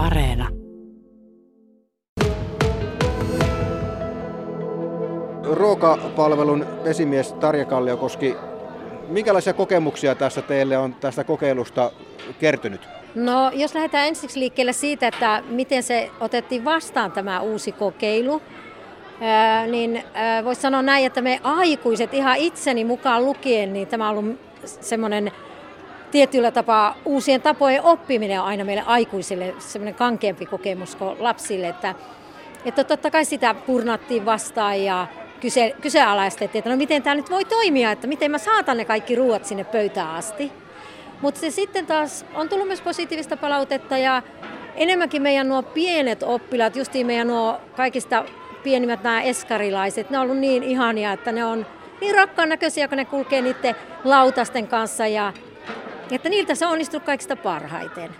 Areena. Ruokapalvelun esimies Tarja Kalliokoski, minkälaisia kokemuksia tässä teille on tästä kokeilusta kertynyt? No, jos lähdetään ensiksi liikkeelle siitä, että miten se otettiin vastaan tämä uusi kokeilu, niin voisi sanoa näin, että me aikuiset ihan itseni mukaan lukien, niin tämä on ollut semmoinen tietyllä tapaa uusien tapojen oppiminen on aina meille aikuisille semmoinen kankeampi kokemus kuin lapsille, että, että totta kai sitä purnattiin vastaan ja kyse, kyseenalaistettiin, että no miten tämä nyt voi toimia, että miten mä saatan ne kaikki ruuat sinne pöytään asti. Mutta se sitten taas on tullut myös positiivista palautetta ja enemmänkin meidän nuo pienet oppilaat, justiin meidän nuo kaikista pienimmät nämä eskarilaiset, ne on ollut niin ihania, että ne on niin rakkaan näköisiä, kun ne kulkee niiden lautasten kanssa ja että niiltä se on onnistunut kaikista parhaiten.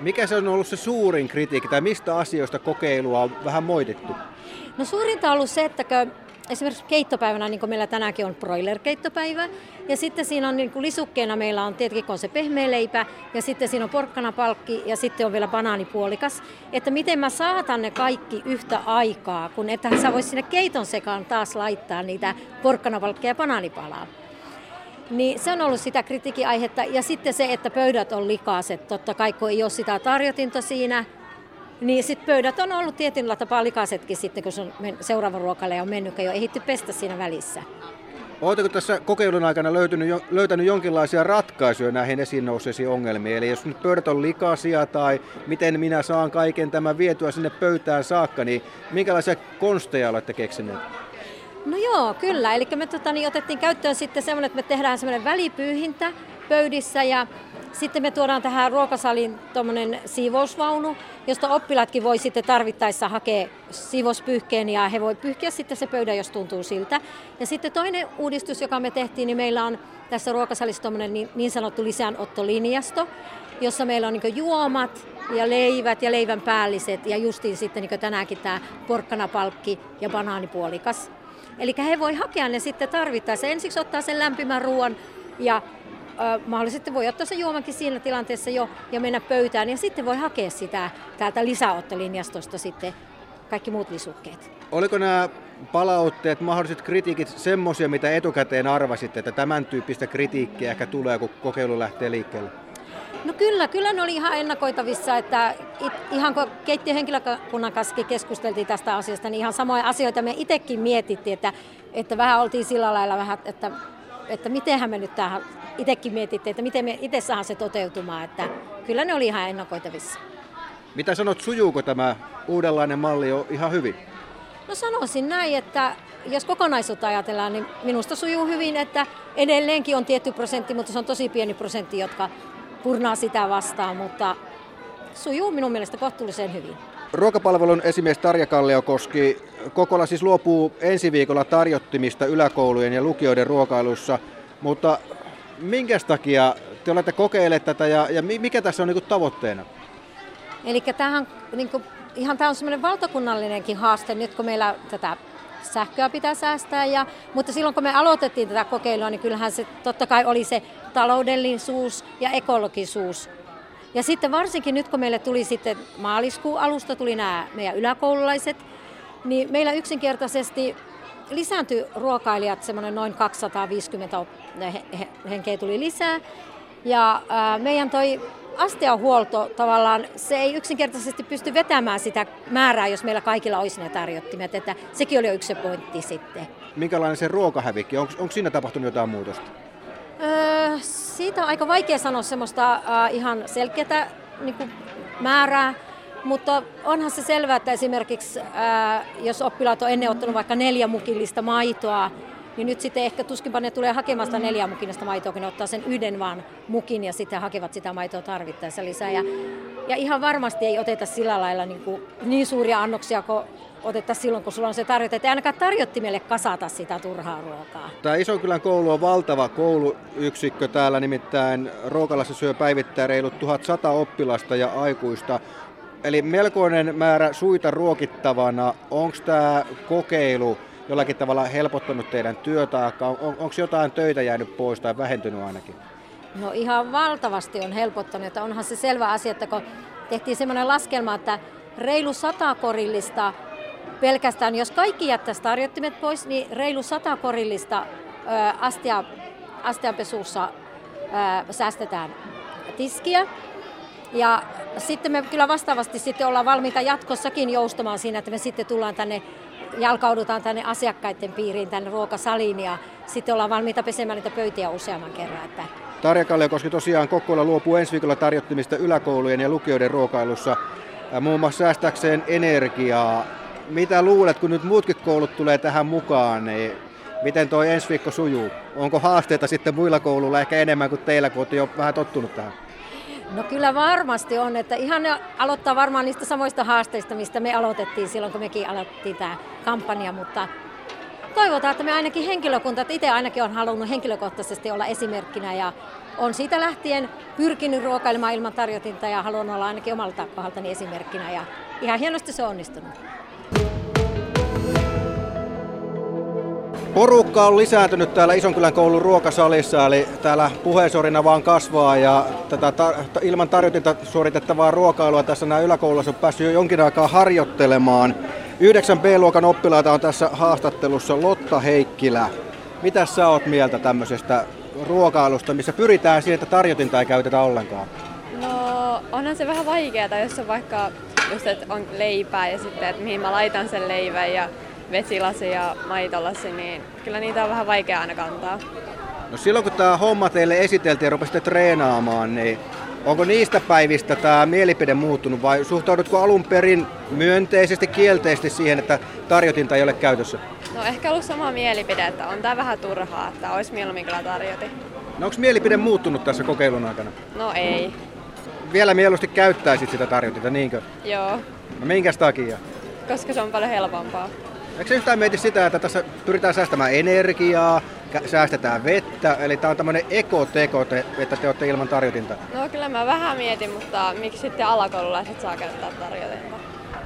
Mikä se on ollut se suurin kritiikki tai mistä asioista kokeilua on vähän moitittu? No suurinta on ollut se, että esimerkiksi keittopäivänä, niin kuin meillä tänäänkin on broiler-keittopäivä, ja sitten siinä on niin kuin lisukkeena meillä on tietenkin on se pehmeä leipä, ja sitten siinä on porkkanapalkki, ja sitten on vielä banaanipuolikas. Että miten mä saatan ne kaikki yhtä aikaa, kun että sä vois sinne keiton sekaan taas laittaa niitä porkkanapalkkia ja banaanipalaa. Niin se on ollut sitä kritiikin aihetta. Ja sitten se, että pöydät on likaiset, totta kai kun ei ole sitä tarjotinta siinä, niin sitten pöydät on ollut tietyllä tapaa likaisetkin sitten, kun se on seuraava ruokalle on mennyt, ei ole ehditty pestä siinä välissä. Oletteko tässä kokeilun aikana löytynyt, löytänyt jonkinlaisia ratkaisuja näihin esiin nousseisiin ongelmiin? Eli jos nyt pöydät on likaisia tai miten minä saan kaiken tämän vietyä sinne pöytään saakka, niin minkälaisia konsteja olette keksineet? No joo, kyllä. Eli me tota, niin otettiin käyttöön sitten semmoinen, että me tehdään semmoinen välipyyhintä pöydissä ja sitten me tuodaan tähän ruokasalin tuommoinen siivousvaunu, josta oppilaatkin voi sitten tarvittaessa hakea siivouspyyhkeen ja he voi pyyhkiä sitten se pöydä, jos tuntuu siltä. Ja sitten toinen uudistus, joka me tehtiin, niin meillä on tässä ruokasalissa tuommoinen niin, niin sanottu lisäänottolinjasto, jossa meillä on niin juomat ja leivät ja leivän päälliset ja justiin sitten niin tänäänkin tämä porkkanapalkki ja banaanipuolikas. Eli he voi hakea ne sitten tarvittaessa. Ensiksi ottaa sen lämpimän ruoan ja ö, mahdollisesti voi ottaa se juomakin siinä tilanteessa jo ja mennä pöytään ja sitten voi hakea sitä täältä lisäottolinjastosta sitten kaikki muut lisukkeet. Oliko nämä palautteet, mahdolliset kritiikit semmoisia, mitä etukäteen arvasitte, että tämän tyyppistä kritiikkiä ehkä tulee, kun kokeilu lähtee liikkeelle? No kyllä, kyllä ne oli ihan ennakoitavissa, että it, ihan kun keittiöhenkilökunnan kanssa keskusteltiin tästä asiasta, niin ihan samoja asioita me itsekin mietittiin, että, että vähän oltiin sillä lailla vähän, että, että mitenhän me nyt tähän itsekin mietittiin, että miten me itse saadaan se toteutumaan, että kyllä ne oli ihan ennakoitavissa. Mitä sanot, sujuuko tämä uudenlainen malli jo ihan hyvin? No sanoisin näin, että jos kokonaisuutta ajatellaan, niin minusta sujuu hyvin, että edelleenkin on tietty prosentti, mutta se on tosi pieni prosentti, jotka purnaa sitä vastaan, mutta sujuu minun mielestä kohtuullisen hyvin. Ruokapalvelun esimies Tarja Kalliokoski, Kokola siis luopuu ensi viikolla tarjottimista yläkoulujen ja lukioiden ruokailussa, mutta minkä takia te olette kokeilleet tätä ja, ja mikä tässä on niin tavoitteena? Eli tämähän niin kuin, ihan tämä on semmoinen valtakunnallinenkin haaste nyt, kun meillä tätä sähköä pitää säästää. Ja, mutta silloin kun me aloitettiin tätä kokeilua, niin kyllähän se totta kai oli se taloudellisuus ja ekologisuus. Ja sitten varsinkin nyt kun meille tuli sitten maaliskuun alusta, tuli nämä meidän yläkoululaiset, niin meillä yksinkertaisesti lisääntyi ruokailijat, semmoinen noin 250 henkeä tuli lisää. Ja meidän toi astiahuolto tavallaan, se ei yksinkertaisesti pysty vetämään sitä määrää, jos meillä kaikilla olisi ne tarjottimet, että sekin oli jo yksi pointti sitten. Minkälainen se ruokahävikki, onko, onko siinä tapahtunut jotain muutosta? Öö, siitä on aika vaikea sanoa semmoista äh, ihan selkeää niin kuin määrää, mutta onhan se selvää, että esimerkiksi äh, jos oppilaat on ennen ottanut vaikka neljä mukillista maitoa, niin nyt sitten ehkä tuskinpa ne tulee hakemaan sitä neljä mukinasta maitoa, kun ne ottaa sen yhden vaan mukin ja sitten hakevat sitä maitoa tarvittaessa lisää. Ja, ja ihan varmasti ei oteta sillä lailla niin, kuin, niin suuria annoksia kuin otettaisiin silloin, kun sulla on se tarjota. Ei ainakaan tarjottimelle kasata sitä turhaa ruokaa. Tämä Isonkylän koulu on valtava kouluyksikkö täällä, nimittäin Ruokalassa syö päivittäin reilut 1100 oppilasta ja aikuista. Eli melkoinen määrä suita ruokittavana. Onko tämä kokeilu jollakin tavalla helpottanut teidän työtaakkaa? On, onko jotain töitä jäänyt pois tai vähentynyt ainakin? No ihan valtavasti on helpottanut. Että onhan se selvä asia, että kun tehtiin semmoinen laskelma, että reilu sata korillista pelkästään, jos kaikki jättäisi tarjottimet pois, niin reilu sata korillista astia, astianpesuussa säästetään tiskiä. Ja sitten me kyllä vastaavasti sitten ollaan valmiita jatkossakin joustamaan siinä, että me sitten tullaan tänne, jalkaudutaan tänne asiakkaiden piiriin, tänne ruokasaliin ja sitten ollaan valmiita pesemään niitä pöytiä useamman kerran. Että Tarja Kalliokoski tosiaan Kokkola luopuu ensi viikolla tarjottimista yläkoulujen ja lukioiden ruokailussa muun muassa säästäkseen energiaa. Mitä luulet, kun nyt muutkin koulut tulee tähän mukaan, niin miten tuo ensi viikko sujuu? Onko haasteita sitten muilla kouluilla ehkä enemmän kuin teillä, kun olette jo vähän tottunut tähän? No kyllä varmasti on, että ihan ne aloittaa varmaan niistä samoista haasteista, mistä me aloitettiin silloin, kun mekin aloitettiin tämä kampanja, mutta toivotaan, että me ainakin henkilökunta, että itse ainakin on halunnut henkilökohtaisesti olla esimerkkinä ja on siitä lähtien pyrkinyt ruokailemaan ilman tarjotinta ja haluan olla ainakin omalta kohdaltani esimerkkinä ja ihan hienosti se on onnistunut. Porukka on lisääntynyt täällä Isonkylän koulun ruokasalissa, eli täällä puheensorina vaan kasvaa ja tätä ta- ilman tarjotinta suoritettavaa ruokailua tässä nämä yläkoulussa on päässyt jo jonkin aikaa harjoittelemaan. 9 B-luokan oppilaita on tässä haastattelussa Lotta Heikkilä. Mitä sä oot mieltä tämmöisestä ruokailusta, missä pyritään siihen, että tarjotinta ei käytetä ollenkaan? No onhan se vähän vaikeaa, jos on vaikka just, että on leipää ja sitten, että mihin mä laitan sen leivän ja vesilasi ja maitolasi, niin kyllä niitä on vähän vaikea aina kantaa. No silloin kun tämä homma teille esiteltiin ja rupesitte treenaamaan, niin onko niistä päivistä tämä mielipide muuttunut vai suhtaudutko alun perin myönteisesti, kielteisesti siihen, että tarjotinta ei ole käytössä? No ehkä ollut sama mielipide, että on tämä vähän turhaa, että olisi mieluummin kyllä tarjoti. No onko mielipide muuttunut tässä kokeilun aikana? No ei. Vielä mieluusti käyttäisit sitä tarjotinta, niinkö? Joo. No minkäs takia? Koska se on paljon helpompaa. Eikö se yhtään mieti sitä, että tässä pyritään säästämään energiaa, säästetään vettä, eli tämä on tämmöinen ekoteko, että te olette ilman tarjotinta? No kyllä mä vähän mietin, mutta miksi sitten alakoululaiset saa käyttää tarjotinta?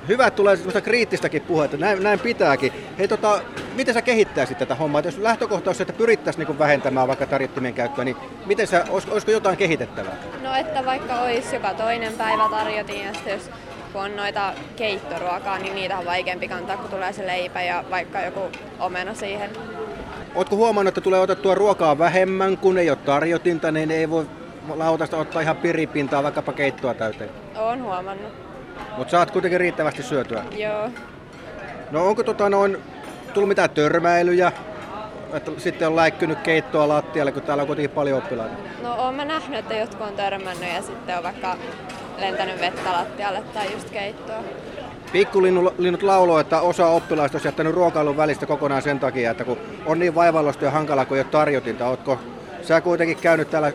Hyvä, että tulee semmoista kriittistäkin puhetta, näin, näin pitääkin. Hei, tota, miten sä kehittäisit tätä hommaa? Että jos lähtökohta olisi, että pyrittäisiin niin vähentämään vaikka tarjottimien käyttöä, niin miten sä, olis, olisiko jotain kehitettävää? No, että vaikka olisi joka toinen päivä tarjotin, ja sitten jos kun on noita keittoruokaa, niin niitä on vaikeampi kantaa, kun tulee se leipä ja vaikka joku omena siihen. Oletko huomannut, että tulee otettua ruokaa vähemmän, kun ei ole tarjotinta, niin ei voi lautasta ottaa ihan piripintaa vaikkapa keittoa täyteen? Olen huomannut. Mutta saat kuitenkin riittävästi syötyä? Joo. No onko tota noin, tullut mitään törmäilyjä? Että sitten on läikkynyt keittoa lattialle, kun täällä on kuitenkin paljon oppilaita? No oon mä nähnyt, että jotkut on törmännyt ja sitten on vaikka lentänyt vettä lattialle tai just keittoa. Pikkulinnut lauloo, että osa oppilaista on jättänyt ruokailun välistä kokonaan sen takia, että kun on niin vaivalloista ja hankala, kun ei ole tarjotinta. Ootko sä kuitenkin käynyt täällä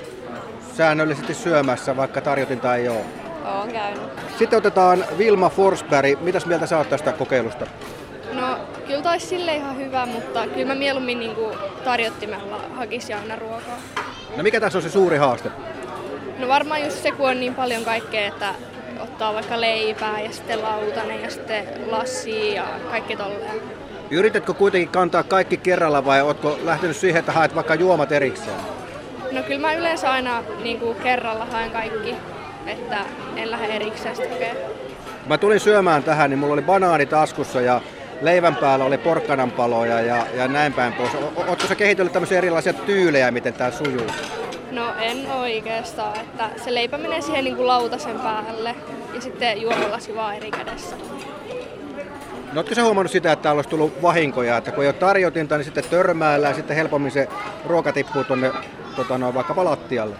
säännöllisesti syömässä, vaikka tarjotinta ei ole? Oon käynyt. Sitten otetaan Vilma Forsberg. Mitäs mieltä sä oot tästä kokeilusta? No, kyllä taisi sille ihan hyvä, mutta kyllä mä mieluummin niin tarjottimella hakisin aina ruokaa. No mikä tässä on se suuri haaste? No varmaan just se, kun on niin paljon kaikkea, että ottaa vaikka leipää ja sitten lautanen ja sitten lassi ja kaikki tolleen. Yritätkö kuitenkin kantaa kaikki kerralla vai ootko lähtenyt siihen, että haet vaikka juomat erikseen? No kyllä mä yleensä aina niin kuin kerralla haen kaikki, että en lähde erikseen tekemään. Mä tulin syömään tähän, niin mulla oli banaani taskussa ja leivän päällä oli porkkananpaloja ja, ja näin päin pois. Ootko sä kehitellyt tämmöisiä erilaisia tyylejä, miten tää sujuu? No en oikeastaan, että se leipä menee siihen niin kuin lautasen päälle ja sitten juomalasi vaan eri kädessä. No ootko sä huomannut sitä, että täällä olisi tullut vahinkoja, että kun ei ole tarjotinta, niin sitten törmäillä ja sitten helpommin se ruoka tippuu tuonne tota, no, vaikka lattialle?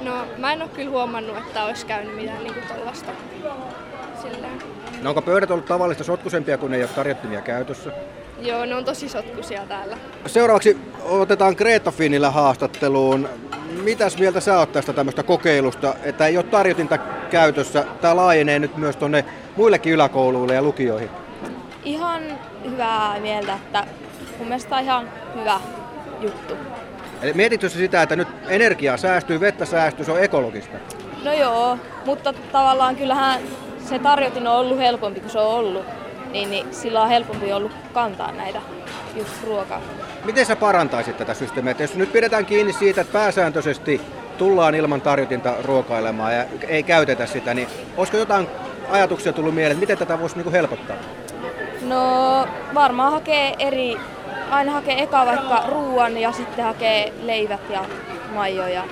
No mä en ole kyllä huomannut, että olisi käynyt mitään niin tällaista. Silleen. No onko pöydät ollut tavallista sotkusempia, kun ei ole tarjottimia käytössä? Joo, ne on tosi sotkuisia täällä. Seuraavaksi otetaan Greta Finillä haastatteluun. Mitäs mieltä sä oot tästä tämmöistä kokeilusta, että ei ole tarjotinta käytössä? Tämä laajenee nyt myös tuonne muillekin yläkouluille ja lukioihin. Ihan hyvää mieltä, että mun mielestä on ihan hyvä juttu. Eli mietitkö sitä, että nyt energiaa säästyy, vettä säästyy, se on ekologista? No joo, mutta tavallaan kyllähän se tarjotin on ollut helpompi kuin se on ollut niin, niin sillä on helpompi ollut kantaa näitä just ruokaa. Miten sä parantaisit tätä systeemiä? Että jos nyt pidetään kiinni siitä, että pääsääntöisesti tullaan ilman tarjotinta ruokailemaan ja ei käytetä sitä, niin olisiko jotain ajatuksia tullut mieleen, että miten tätä voisi niin helpottaa? No varmaan hakee eri, aina hakee eka vaikka ruoan ja sitten hakee leivät ja majo ja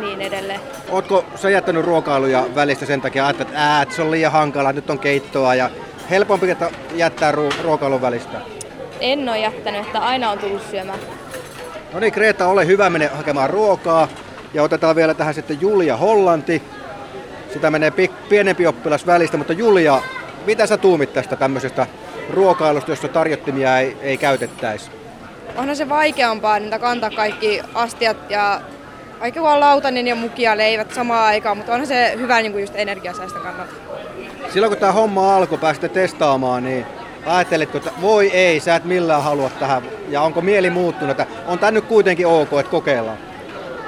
niin edelleen. Ootko sä jättänyt ruokailuja välistä sen takia, että, ää, että se on liian hankala, nyt on keittoa ja helpompi että jättää ru- ruokailun välistä? En ole jättänyt, että aina on tullut syömään. No niin, Kreta, ole hyvä, mene hakemaan ruokaa. Ja otetaan vielä tähän sitten Julia Hollanti. Sitä menee pienempi oppilas välistä, mutta Julia, mitä sä tuumit tästä tämmöisestä ruokailusta, jossa tarjottimia ei, ei käytettäisi? Onhan se vaikeampaa niitä kantaa kaikki astiat ja vaikka kun on lautanen ja mukia leivät samaan aikaan, mutta onhan se hyvä niin kuin just energiasäästön kannalta. Silloin kun tämä homma alkoi, pääsitte testaamaan, niin ajattelitko, että voi ei, sä et millään halua tähän, ja onko mieli muuttunut, että on tämä nyt kuitenkin ok, että kokeillaan?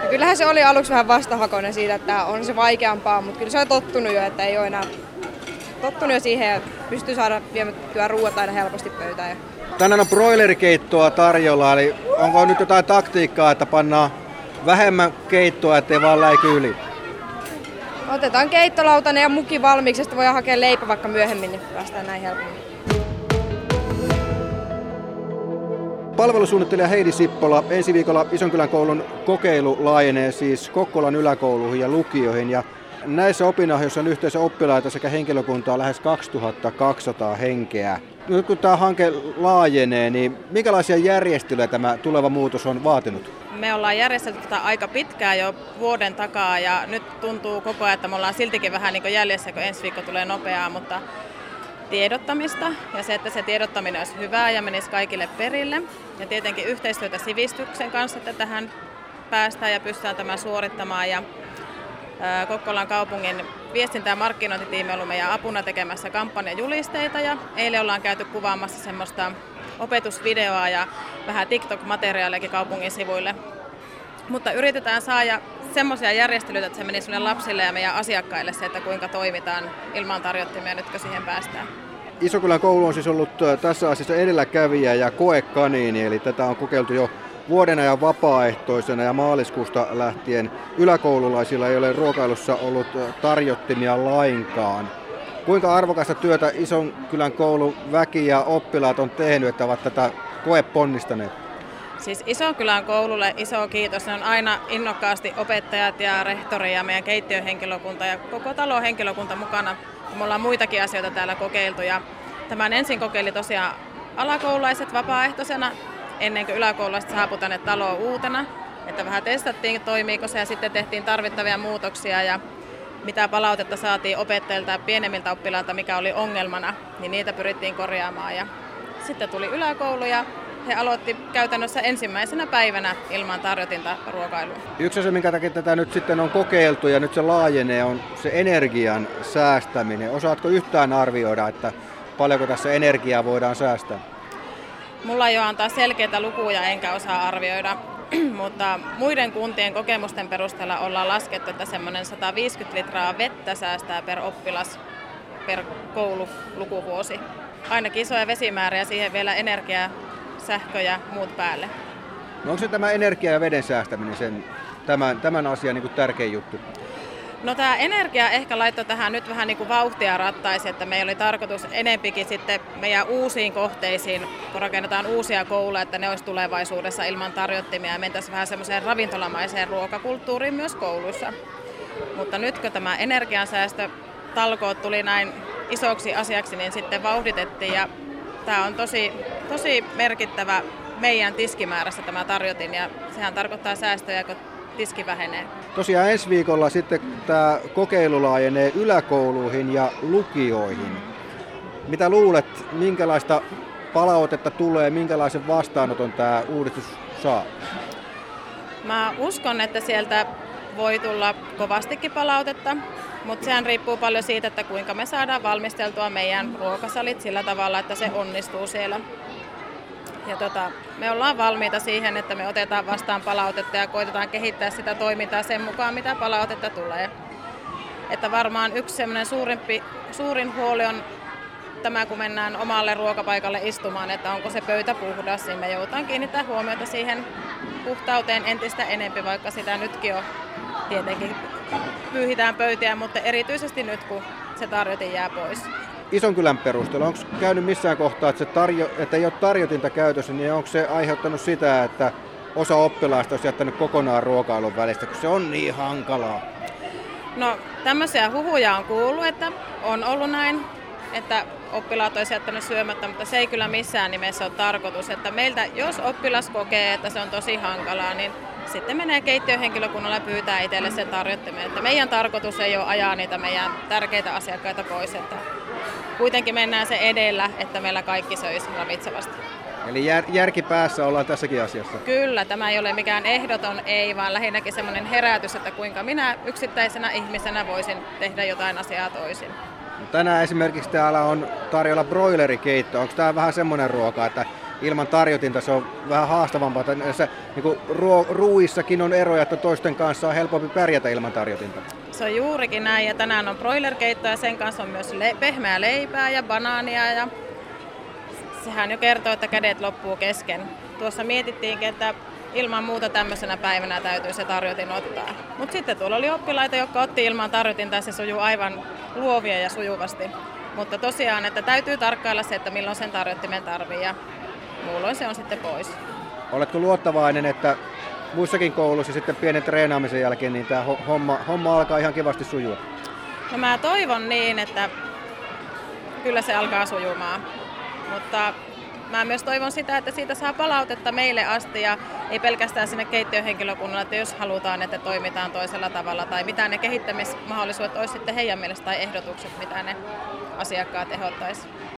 Ja kyllähän se oli aluksi vähän vastahakoinen siitä, että on se vaikeampaa, mutta kyllä se on tottunut jo, että ei ole enää tottunut jo siihen ja pystyy saada viemättyä ruoat aina helposti pöytään. Ja... Tänään on broilerikeittoa tarjolla, eli onko nyt jotain taktiikkaa, että pannaan vähemmän keittoa, ettei vaan läiky yli? Otetaan keittolautanen ja muki valmiiksi, että voi hakea leipä vaikka myöhemmin, niin päästään näin helpommin. Palvelusuunnittelija Heidi Sippola, ensi viikolla Isonkylän koulun kokeilu laajenee siis Kokkolan yläkouluihin ja lukioihin. Ja näissä opinahjoissa on yhteensä oppilaita sekä henkilökuntaa lähes 2200 henkeä. Nyt kun tämä hanke laajenee, niin minkälaisia järjestelyjä tämä tuleva muutos on vaatinut? Me ollaan järjestelty tätä aika pitkään jo vuoden takaa ja nyt tuntuu koko ajan, että me ollaan siltikin vähän niin jäljessä, kun ensi viikko tulee nopeaa, mutta tiedottamista ja se, että se tiedottaminen olisi hyvää ja menisi kaikille perille. Ja tietenkin yhteistyötä sivistyksen kanssa, että tähän päästään ja pystytään tämä suorittamaan. Ja Kokkolan kaupungin viestintä- ja markkinointitiimi ollut meidän apuna tekemässä kampanjajulisteita ja eilen ollaan käyty kuvaamassa semmoista opetusvideoa ja vähän TikTok-materiaaliakin kaupungin sivuille. Mutta yritetään saada semmoisia järjestelyitä, että se menisi lapsille ja meidän asiakkaille se, että kuinka toimitaan ilman tarjottimia nyt, kun siihen päästään. Isokylän koulu on siis ollut tässä asiassa edelläkävijä ja koekaniini, eli tätä on kokeiltu jo vuoden ajan vapaaehtoisena ja maaliskuusta lähtien yläkoululaisilla ei ole ruokailussa ollut tarjottimia lainkaan. Kuinka arvokasta työtä Ison kylän koulun väki ja oppilaat on tehnyt, että ovat tätä koeponnistaneet? Siis Isokylän koululle iso kiitos. Ne on aina innokkaasti opettajat ja rehtori ja meidän keittiöhenkilökunta ja koko talon henkilökunta mukana. Me ollaan muitakin asioita täällä kokeiltu ja tämän ensin kokeili tosiaan alakoululaiset vapaaehtoisena ennen kuin yläkoululaiset saapu tänne taloon uutena. Että vähän testattiin, toimiiko se ja sitten tehtiin tarvittavia muutoksia ja mitä palautetta saatiin opettajilta ja pienemmiltä oppilailta, mikä oli ongelmana, niin niitä pyrittiin korjaamaan. Ja sitten tuli yläkoulu ja he aloitti käytännössä ensimmäisenä päivänä ilman tarjotinta ruokailua. Yksi asia, minkä takia tätä nyt sitten on kokeiltu ja nyt se laajenee, on se energian säästäminen. Osaatko yhtään arvioida, että paljonko tässä energiaa voidaan säästää? Mulla ei ole antaa selkeitä lukuja enkä osaa arvioida, mutta muiden kuntien kokemusten perusteella ollaan laskettu, että semmoinen 150 litraa vettä säästää per oppilas per koululukuvuosi. Ainakin isoja vesimääriä siihen vielä energiaa, sähkö ja muut päälle. No onko se tämä energia- ja veden säästäminen sen, tämän, tämän asian niin tärkein juttu? No tämä energia ehkä laittoi tähän nyt vähän niin kuin vauhtia rattaisi, että meillä oli tarkoitus enempikin sitten meidän uusiin kohteisiin, kun rakennetaan uusia kouluja, että ne olisi tulevaisuudessa ilman tarjottimia ja mentäisiin vähän semmoiseen ravintolamaiseen ruokakulttuuriin myös kouluissa. Mutta nyt kun tämä energiansäästö talkoot tuli näin isoksi asiaksi, niin sitten vauhditettiin ja tämä on tosi, tosi merkittävä meidän tiskimäärässä tämä tarjotin ja sehän tarkoittaa säästöjä, kun tiski vähenee. Tosiaan ensi viikolla sitten tämä kokeilu laajenee yläkouluihin ja lukioihin. Mitä luulet, minkälaista palautetta tulee, minkälaisen vastaanoton tämä uudistus saa? Mä uskon, että sieltä voi tulla kovastikin palautetta, mutta sehän riippuu paljon siitä, että kuinka me saadaan valmisteltua meidän ruokasalit sillä tavalla, että se onnistuu siellä. Ja tota, me ollaan valmiita siihen, että me otetaan vastaan palautetta ja koitetaan kehittää sitä toimintaa sen mukaan, mitä palautetta tulee. Että varmaan yksi semmoinen suurin huoli on tämä, kun mennään omalle ruokapaikalle istumaan, että onko se pöytä puhdas, niin me joudutaan kiinnittää huomiota siihen puhtauteen entistä enempi, vaikka sitä nytkin on tietenkin pyyhitään pöytiä, mutta erityisesti nyt kun se tarjotin jää pois. Ison kylän perusteella, onko käynyt missään kohtaa, että, se tarjo, että ei ole tarjotinta käytössä, niin onko se aiheuttanut sitä, että osa oppilaista olisi jättänyt kokonaan ruokailun välistä, kun se on niin hankalaa? No tämmöisiä huhuja on kuullut, että on ollut näin, että oppilaat olisi jättänyt syömättä, mutta se ei kyllä missään nimessä ole tarkoitus. Että meiltä, jos oppilas kokee, että se on tosi hankalaa, niin sitten menee keittiöhenkilökunnalle pyytää itselle sen tarjottimen. Että meidän tarkoitus ei ole ajaa niitä meidän tärkeitä asiakkaita pois. Että kuitenkin mennään se edellä, että meillä kaikki söisi ravitsevasti. Eli jär, järki päässä ollaan tässäkin asiassa. Kyllä, tämä ei ole mikään ehdoton ei, vaan lähinnäkin semmoinen herätys, että kuinka minä yksittäisenä ihmisenä voisin tehdä jotain asiaa toisin. Tänään esimerkiksi täällä on tarjolla broilerikeitto. Onko tämä vähän semmoinen ruoka, että ilman tarjotinta se on vähän haastavampaa? Näissä niin ruo- ruuissakin on eroja, että toisten kanssa on helpompi pärjätä ilman tarjotinta. Se on juurikin näin ja tänään on broilerkeitto ja sen kanssa on myös le- pehmeää leipää ja banaania ja sehän jo kertoo, että kädet loppuu kesken. Tuossa mietittiinkin, että ilman muuta tämmöisenä päivänä täytyy se tarjotin ottaa. Mutta sitten tuolla oli oppilaita, jotka otti ilman tarjotinta ja se sujuu aivan luovia ja sujuvasti. Mutta tosiaan, että täytyy tarkkailla se, että milloin sen tarjottimen tarvii ja muulloin se on sitten pois. Oletko luottavainen, että muissakin kouluissa sitten pienen treenaamisen jälkeen niin tämä homma, homma alkaa ihan kivasti sujua? No mä toivon niin, että kyllä se alkaa sujumaan. Mutta mä myös toivon sitä, että siitä saa palautetta meille asti ja ei pelkästään sinne keittiöhenkilökunnalle, että jos halutaan, että toimitaan toisella tavalla tai mitä ne kehittämismahdollisuudet olisi sitten heidän mielestä tai ehdotukset, mitä ne asiakkaat ehdottaisi.